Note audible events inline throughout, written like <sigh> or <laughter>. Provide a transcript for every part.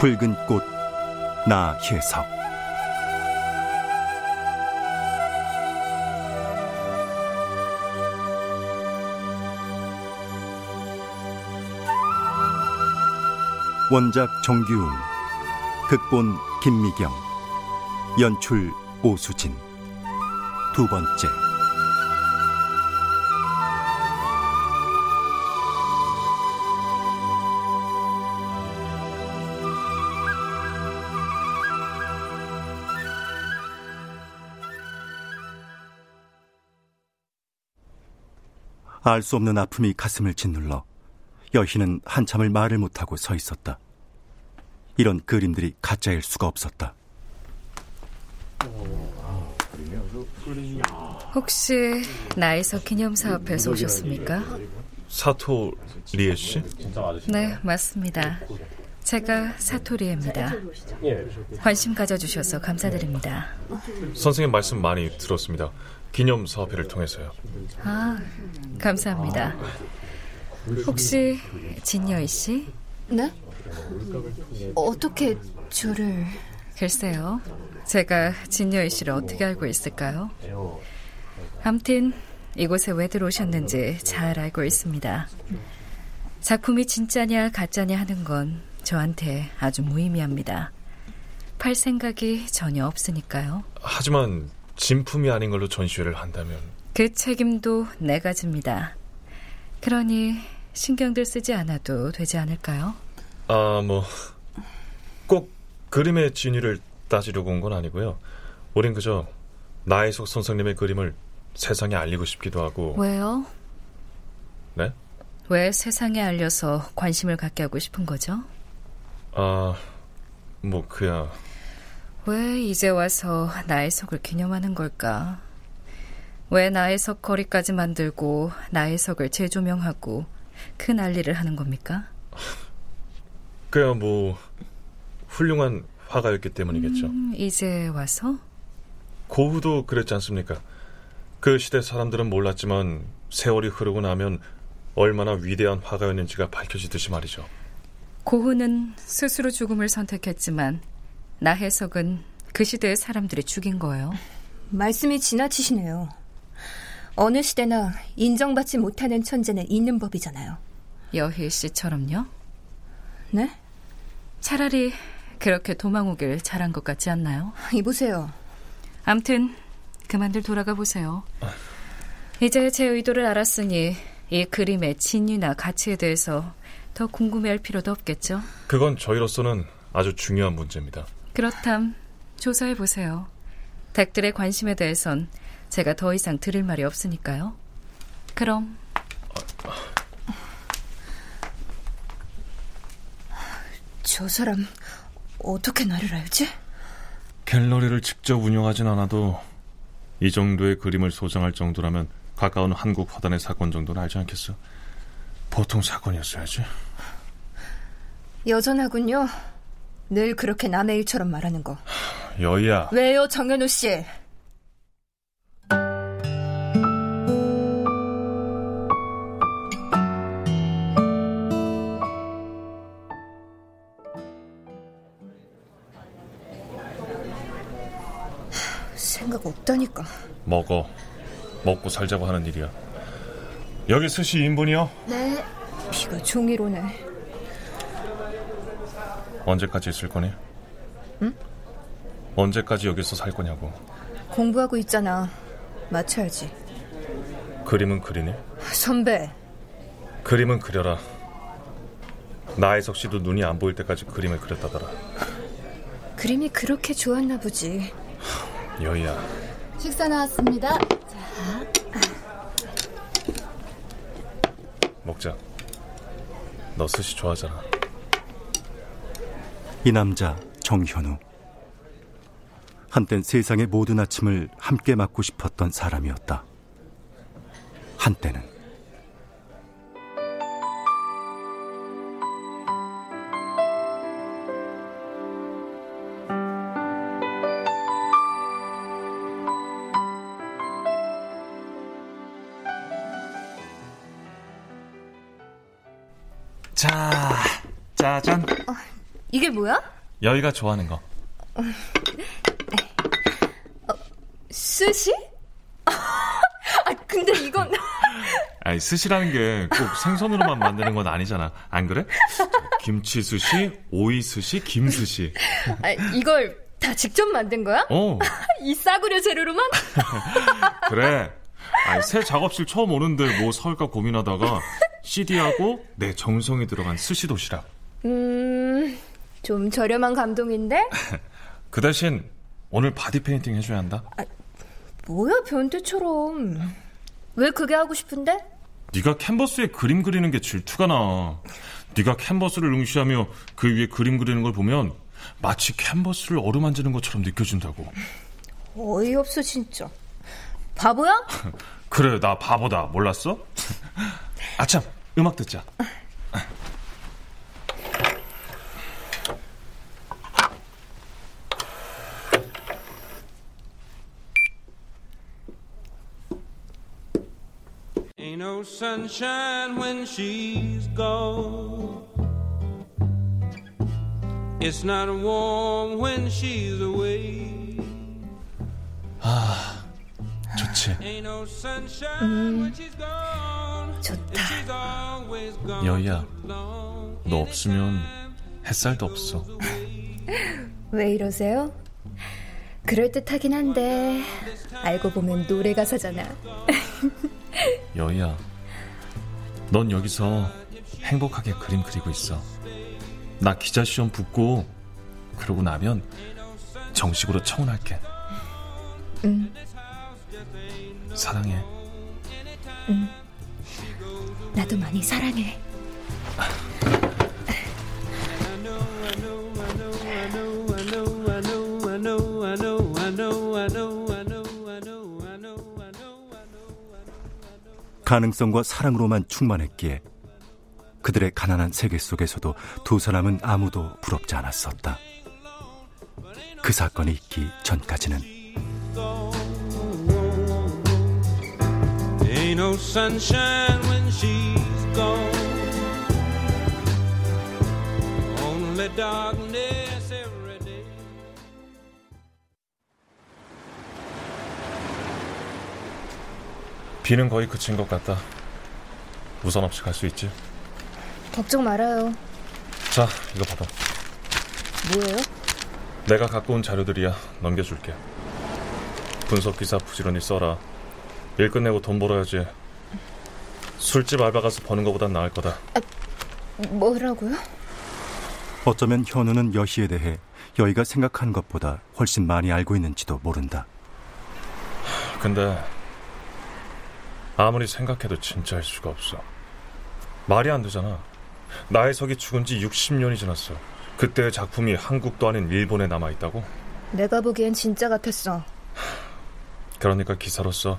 붉은 꽃 나혜석. 원작 정규웅 극본 김미경 연출 오수진. 두 번째 알 수 없는 아픔이 가슴을 짓눌러 여희는 한참을 말을 못하고 서 있었다. 이런 그림들이 가짜일 수가 없었다. 혹시 나이서 기념사업에서 오셨습니까? 사토 리에 씨? 네, 맞습니다. 제가 사토리입니다. 관심 가져주셔서 감사드립니다. 선생님 말씀 많이 들었습니다. 기념 사업회를 통해서요. 아, 감사합니다. 혹시 진여희 씨? 네? 어떻게 저를... 글쎄요. 제가 진여희 씨를 어떻게 알고 있을까요? 암튼 이곳에 왜 들어오셨는지 잘 알고 있습니다. 작품이 진짜냐 가짜냐 하는 건 저한테 아주 무의미합니다. 팔 생각이 전혀 없으니까요. 하지만 진품이 아닌 걸로 전시회를 한다면 그 책임도 내가 집니다. 그러니 신경들 쓰지 않아도 되지 않을까요? 아, 뭐 꼭 그림의 진위를 따지려고 온 건 아니고요. 우린 그저 나혜석 선생님의 그림을 세상에 알리고 싶기도 하고 왜요? 네? 왜 세상에 알려서 관심을 갖게 하고 싶은 거죠? 아, 뭐 그야 왜 이제 와서 나의 석을 기념하는 걸까? 왜 나의 석 거리까지 만들고 나의 석을 재조명하고 큰 난리를 하는 겁니까? 그야 뭐 훌륭한 화가였기 때문이겠죠. 음, 이제 와서? 고흐도 그랬지 않습니까? 그 시대 사람들은 몰랐지만 세월이 흐르고 나면 얼마나 위대한 화가였는지가 밝혀지듯이 말이죠. 고흐는 스스로 죽음을 선택했지만 나혜석은 그 시대의 사람들이 죽인 거예요. 말씀이 지나치시네요. 어느 시대나 인정받지 못하는 천재는 있는 법이잖아요. 여희 씨처럼요? 네? 차라리 그렇게 도망 오길 잘한 것 같지 않나요? 이보세요. 암튼 그만들 돌아가 보세요. 이제 제 의도를 알았으니 이 그림의 진위나 가치에 대해서 더 궁금해할 필요도 없겠죠? 그건 저희로서는 아주 중요한 문제입니다. 그렇담 조사해 보세요. 댁들의 관심에 대해선 제가 더 이상 들을 말이 없으니까요. 그럼 저 사람 어떻게 나를 알지? 갤러리를 직접 운영하진 않아도 이 정도의 그림을 소장할 정도라면 가까운 한국 화단의 사건 정도는 알지 않겠어? 보통 사건이었어야지. 여전하군요. 늘 그렇게 남의 일처럼 말하는 거. 여희야. 왜요, 정현우 씨? 생각 없다니까. 먹어. 먹고 살자고 하는 일이야. 여기 스시 인분이요? 네. 비가 종일 오네. 언제까지 있을 거니? 응? 언제까지 여기서 살 거냐고. 공부하고 있잖아. 맞춰야지. 그림은 그리니? 선배. 그림은 그려라. 나혜석 씨도 눈이 안 보일 때까지 그림을 그렸다더라. 그림이 그렇게 좋았나 보지. 여희야. 식사 나왔습니다. 자. 먹자. 너 스시 좋아하잖아. 이 남자 정현우. 한땐 세상의 모든 아침을 함께 맞고 싶었던 사람이었다. 한때는 자, 짜잔. 어, 이게 뭐야? 여희가 좋아하는 거. <laughs> 어, 스시? <laughs> 아, 근데 이건. <laughs> 아니, 스시라는 게 꼭 생선으로만 만드는 건 아니잖아. 안 그래? 김치 스시, 오이 스시, 김 스시. 아, 이걸 다 직접 만든 거야? 어. <laughs> 이 싸구려 재료로만? 그래. 아니, 새 작업실 처음 오는데 뭐 사올까 고민하다가 CD하고 내 정성이 들어간 스시 도시락. 음, 좀 저렴한 감동인데? 그 대신 오늘 바디 페인팅 해줘야 한다. 아, 뭐야 변태처럼. 왜 그게 하고 싶은데? 네가 캔버스에 그림 그리는 게 질투가 나. 네가 캔버스를 응시하며 그 위에 그림 그리는 걸 보면 마치 캔버스를 어루만지는 것처럼 느껴진다고. 어이없어 진짜. 바보야? <laughs> 그래 나 바보다 몰랐어? <laughs> 아참 음악 듣자. No sunshine when she's gone. It's not warm when she's away. 아, 좋지. Ain't no sunshine when she's gone. 좋다. 여희야, 너 없으면 햇살도 없어. 왜 이러세요? 그럴듯하긴 한데 알고 보면 노래 가사잖아. 여희야, 넌 여기서 행복하게 그림 그리고 있어. 나 기자 시험 붙고 그러고 나면 정식으로 청혼할게. 응. 사랑해. 응. 나도 많이 사랑해. <laughs> 가능성과 사랑으로만 충만했기에 그들의 가난한 세계 속에서도 두 사람은 아무도 부럽지 않았었다. 그 사건이 있기 전까지는 비는 거의 그친 것 같다. 우산 없이 갈 수 있지? 걱정 말아요. 자, 이거 받아. 뭐예요? 내가 갖고 온 자료들이야. 넘겨줄게. 분석 기사 부지런히 써라. 일 끝내고 돈 벌어야지. 술집 알바 가서 버는 것보단 나을 거다. 뭐라고요? 어쩌면 현우는 여희에 대해 여희가 생각하는 것보다 훨씬 많이 알고 있는지도 모른다. 근데 아무리 생각해도 진짜 할 수가 없어. 말이 안 되잖아. 나혜석이 죽은 지 60년이 지났어. 그때의 작품이 한국도 아닌 일본에 남아 있다고? 내가 보기엔 진짜 같았어. 그러니까 기사로서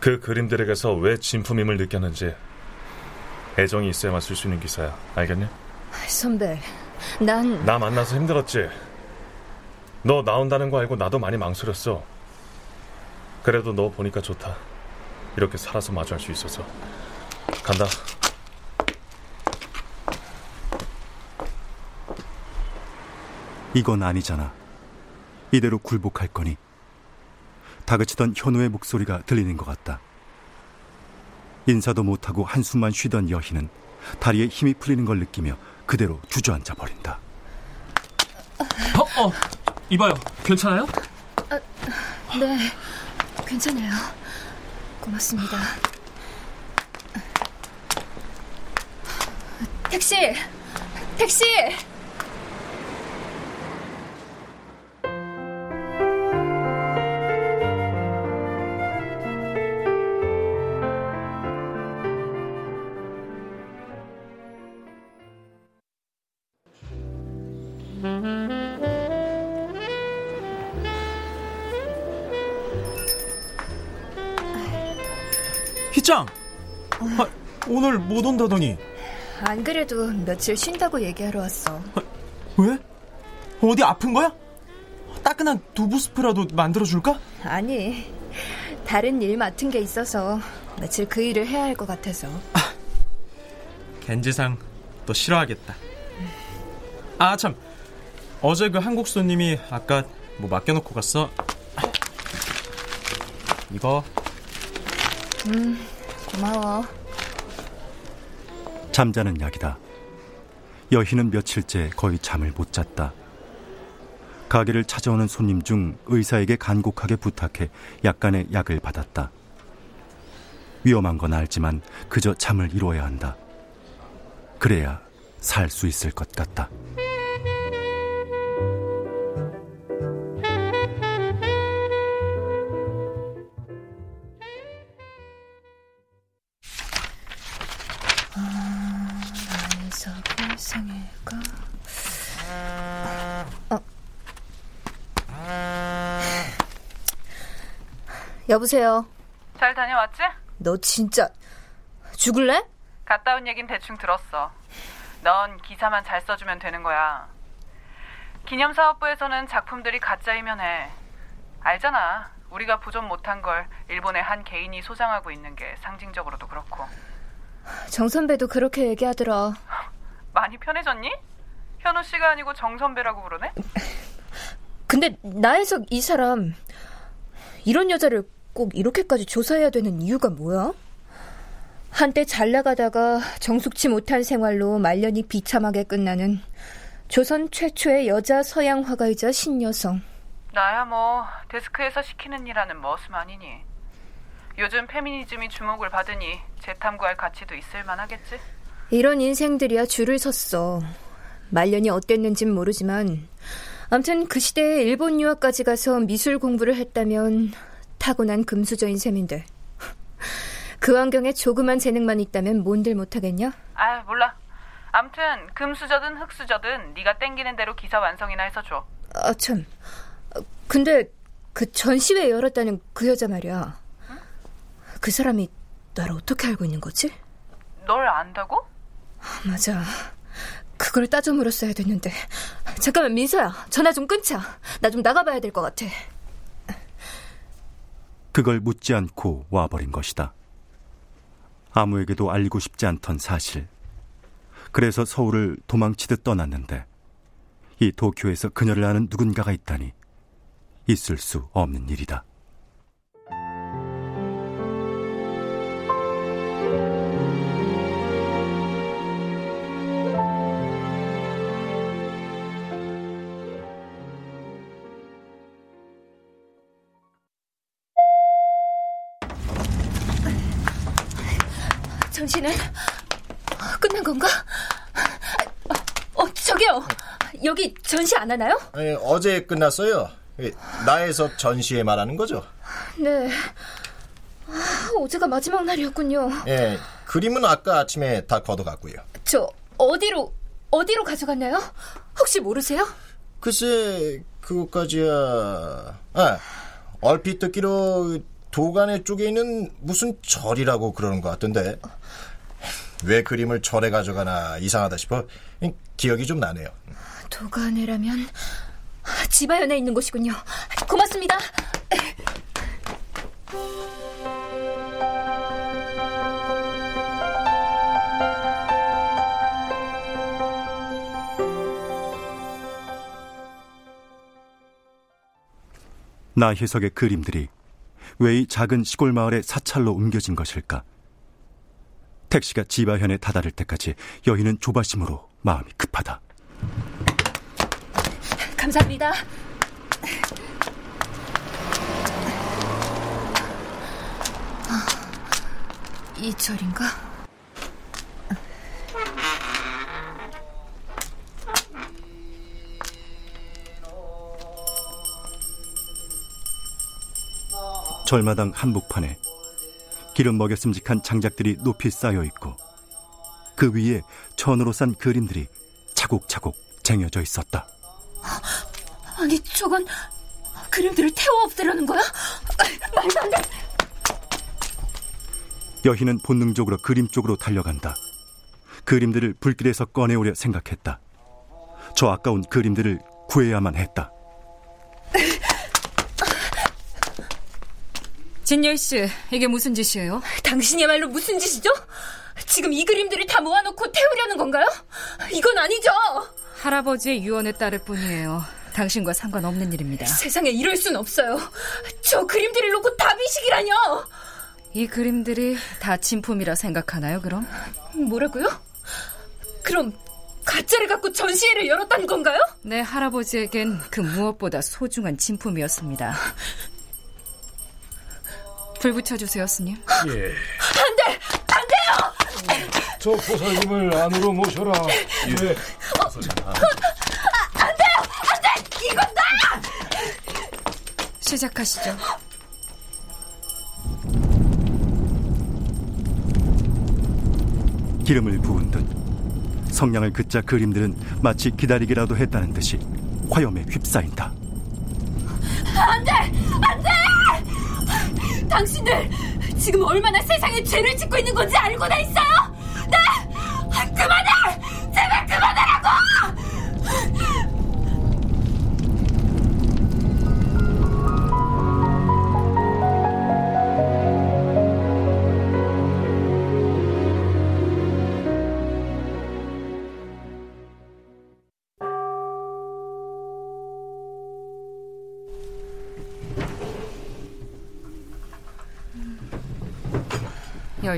그 그림들에게서 왜 진품임을 느꼈는지 애정이 있어야만 쓸 수 있는 기사야. 알겠니? 선배, 난... 나 만나서 힘들었지? 너 나온다는 거 알고 나도 많이 망설였어. 그래도 너 보니까 좋다. 이렇게 살아서 마주할 수 있어서. 간다. 이건 아니잖아. 이대로 굴복할 거니. 다그치던 현우의 목소리가 들리는 것 같다. 인사도 못하고 한숨만 쉬던 여희는 다리에 힘이 풀리는 걸 느끼며 그대로 주저앉아 버린다. 어, 어, 이봐요. 괜찮아요? 아, 네, 괜찮아요. 고맙습니다. 택시! 택시! 희짱! 아, 오늘 못 온다더니 안 그래도 며칠 쉰다고 얘기하러 왔어. 왜? 어디 아픈 거야? 따끈한 두부 스프라도 만들어줄까? 아니, 다른 일 맡은 게 있어서 며칠 그 일을 해야 할 것 같아서. 겐지상 또 싫어하겠다. 아, 참. 어제 그 한국 손님이 아까 뭐 맡겨놓고 갔어. 이거. 음, 고마워. 잠자는 약이다. 여희는 며칠째 거의 잠을 못 잤다. 가게를 찾아오는 손님 중 의사에게 간곡하게 부탁해 약간의 약을 받았다. 위험한 건 알지만 그저 잠을 이루어야 한다. 그래야 살 수 있을 것 같다. 여보세요. 잘 다녀왔지? 너 진짜 죽을래? 갔다 온 얘긴 대충 들었어. 넌 기사만 잘 써주면 되는 거야. 기념사업부에서는 작품들이 가짜이면 해. 알잖아. 우리가 보존 못한 걸 일본의 한 개인이 소장하고 있는 게 상징적으로도 그렇고. 정 선배도 그렇게 얘기하더라. 많이 편해졌니? 현우 씨가 아니고 정 선배라고 부르네? <laughs> 근데 나혜석 이 사람 이런 여자를 꼭 이렇게까지 조사해야 되는 이유가 뭐야? 한때 잘 나가다가 정숙치 못한 생활로 말년이 비참하게 끝나는 조선 최초의 여자 서양 화가이자 신여성. 나야 뭐 데스크에서 시키는 일하는 머슴 아니니. 요즘 페미니즘이 주목을 받으니 재탐구할 가치도 있을 만하겠지? 이런 인생들이야 줄을 섰어. 말년이 어땠는진 모르지만 암튼 그 시대에 일본 유학까지 가서 미술 공부를 했다면 타고난 금수저인 셈인데 <laughs> 그 환경에 조그만 재능만 있다면 뭔들 못하겠냐? 아 몰라. 암튼 금수저든 흑수저든 네가 땡기는 대로 기사 완성이나 해서 줘. 아 참. 근데 그 전시회 열었다는 그 여자 말이야. 그 사람이 날 어떻게 알고 있는 거지? 널 안다고? 맞아. 그걸 따져 물었어야 됐는데. 잠깐만 민서야. 전화 좀 끊자. 나 좀 나가봐야 될 것 같아. 그걸 묻지 않고 와버린 것이다. 아무에게도 알리고 싶지 않던 사실. 그래서 서울을 도망치듯 떠났는데 이 도쿄에서 그녀를 아는 누군가가 있다니 있을 수 없는 일이다. 전시는 끝난 건가? 어, 저기요. 여기 전시 안 하나요? 예, 어제 끝났어요. 예, 나에서 전시회 말하는 거죠? 네. 아, 어제가 마지막 날이었군요. 예, 그림은 아까 아침에 다 걷어갔고요. 저 어디로 어디로 가져갔나요? 혹시 모르세요? 글쎄, 그것까지야. 아, 얼핏 듣기로 도가네 쪽에 있는 무슨 절이라고 그러는 것 같던데. 왜 그림을 절에 가져가나 이상하다 싶어 기억이 좀 나네요. 도가네라면 지바현에 있는 곳이군요. 고맙습니다. 나희석의 그림들이 왜 이 작은 시골 마을의 사찰로 옮겨진 것일까? 택시가 지바현에 다다를 때까지 여인은 조바심으로 마음이 급하다. 감사합니다. 이 절인가? 절마당 한복판에 기름 먹였음직한 장작들이 높이 쌓여 있고 그 위에 천으로 싼 그림들이 차곡차곡 쟁여져 있었다. 아니 저건 그림들을 태워 없애려는 거야? 말도 안 돼. 여희는 본능적으로 그림 쪽으로 달려간다. 그림들을 불길에서 꺼내오려 생각했다. 저 아까운 그림들을 구해야만 했다. 진열 씨, 이게 무슨 짓이에요? 당신이야말로 무슨 짓이죠? 지금 이 그림들을 다 모아놓고 태우려는 건가요? 이건 아니죠. 할아버지의 유언에 따를 뿐이에요. 당신과 상관없는 일입니다. 세상에 이럴 순 없어요. 저 그림들을 놓고 다 미식이라뇨. 이 그림들이 다 진품이라 생각하나요, 그럼? 뭐라고요? 그럼 가짜를 갖고 전시회를 열었다는 건가요? 네, 할아버지에겐 그 무엇보다 소중한 진품이었습니다. 불 붙여주세요, 스님. 예. 안 돼! 안 돼요! 저 보살님을 안으로 모셔라. 예. 어, 아, 안 돼요! 안 돼! 이건 나! 시작하시죠. 기름을 부은 듯 성냥을 긋자 그림들은 마치 기다리기라도 했다는 듯이 화염에 휩싸인다. 당신들 지금 얼마나 세상에 죄를 짓고 있는 건지 알고나 있어요?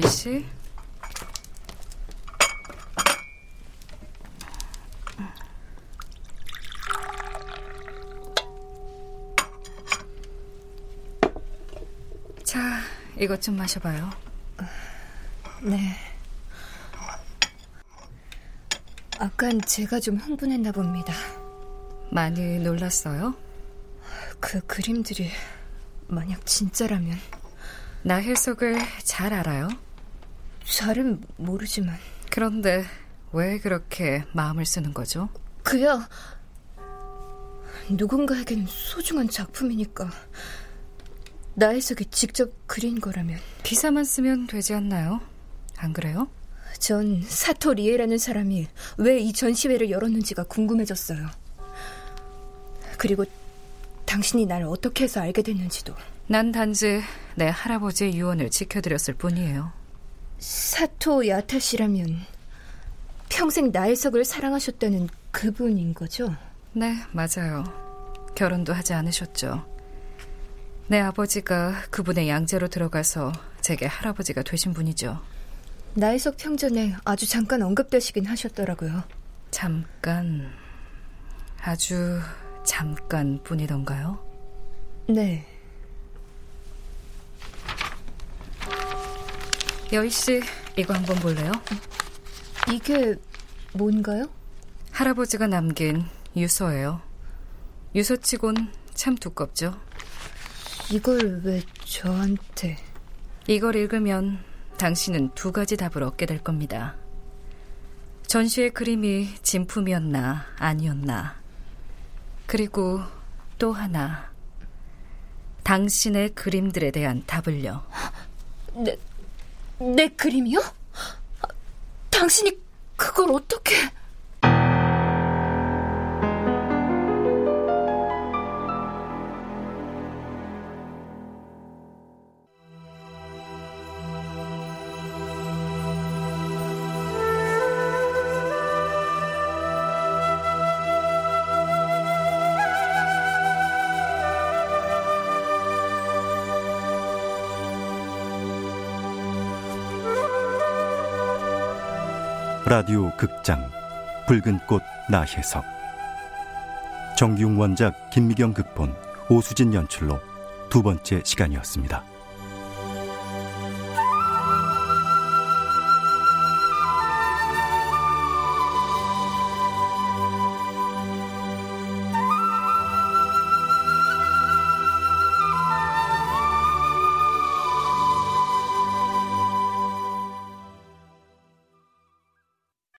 10시. 자, 이것 좀 마셔봐요. 네. 아깐 제가 좀 흥분했나 봅니다. 많이 놀랐어요? 그 그림들이 만약 진짜라면 나 해석을 잘 알아요? 잘은 모르지만 그런데 왜 그렇게 마음을 쓰는 거죠? 그야 누군가에겐 소중한 작품이니까 나 해석이 직접 그린 거라면 기사만 쓰면 되지 않나요? 안 그래요? 전 사토 리에라는 사람이 왜 이 전시회를 열었는지가 궁금해졌어요. 그리고 당신이 날 어떻게 해서 알게 됐는지도. 난 단지 내 할아버지의 유언을 지켜드렸을 뿐이에요. 사토 야타 씨라면 평생 나혜석을 사랑하셨다는 그분인 거죠? 네, 맞아요. 결혼도 하지 않으셨죠. 내 아버지가 그분의 양재로 들어가서 제게 할아버지가 되신 분이죠. 나혜석 평전에 아주 잠깐 언급되시긴 하셨더라고요. 잠깐, 아주 잠깐 뿐이던가요? 네. 여희 씨, 이거 한번 볼래요? 이게 뭔가요? 할아버지가 남긴 유서예요. 유서치곤 참 두껍죠. 이걸 왜 저한테? 이걸 읽으면 당신은 두 가지 답을 얻게 될 겁니다. 전시의 그림이 진품이었나 아니었나 그리고 또 하나. 당신의 그림들에 대한 답을요. 내, 내 그림이요? 당신이 그걸 어떻게... 라디오 극장 붉은 꽃 나혜석 정기용 원작 김미경 극본 오수진 연출로 두 번째 시간이었습니다.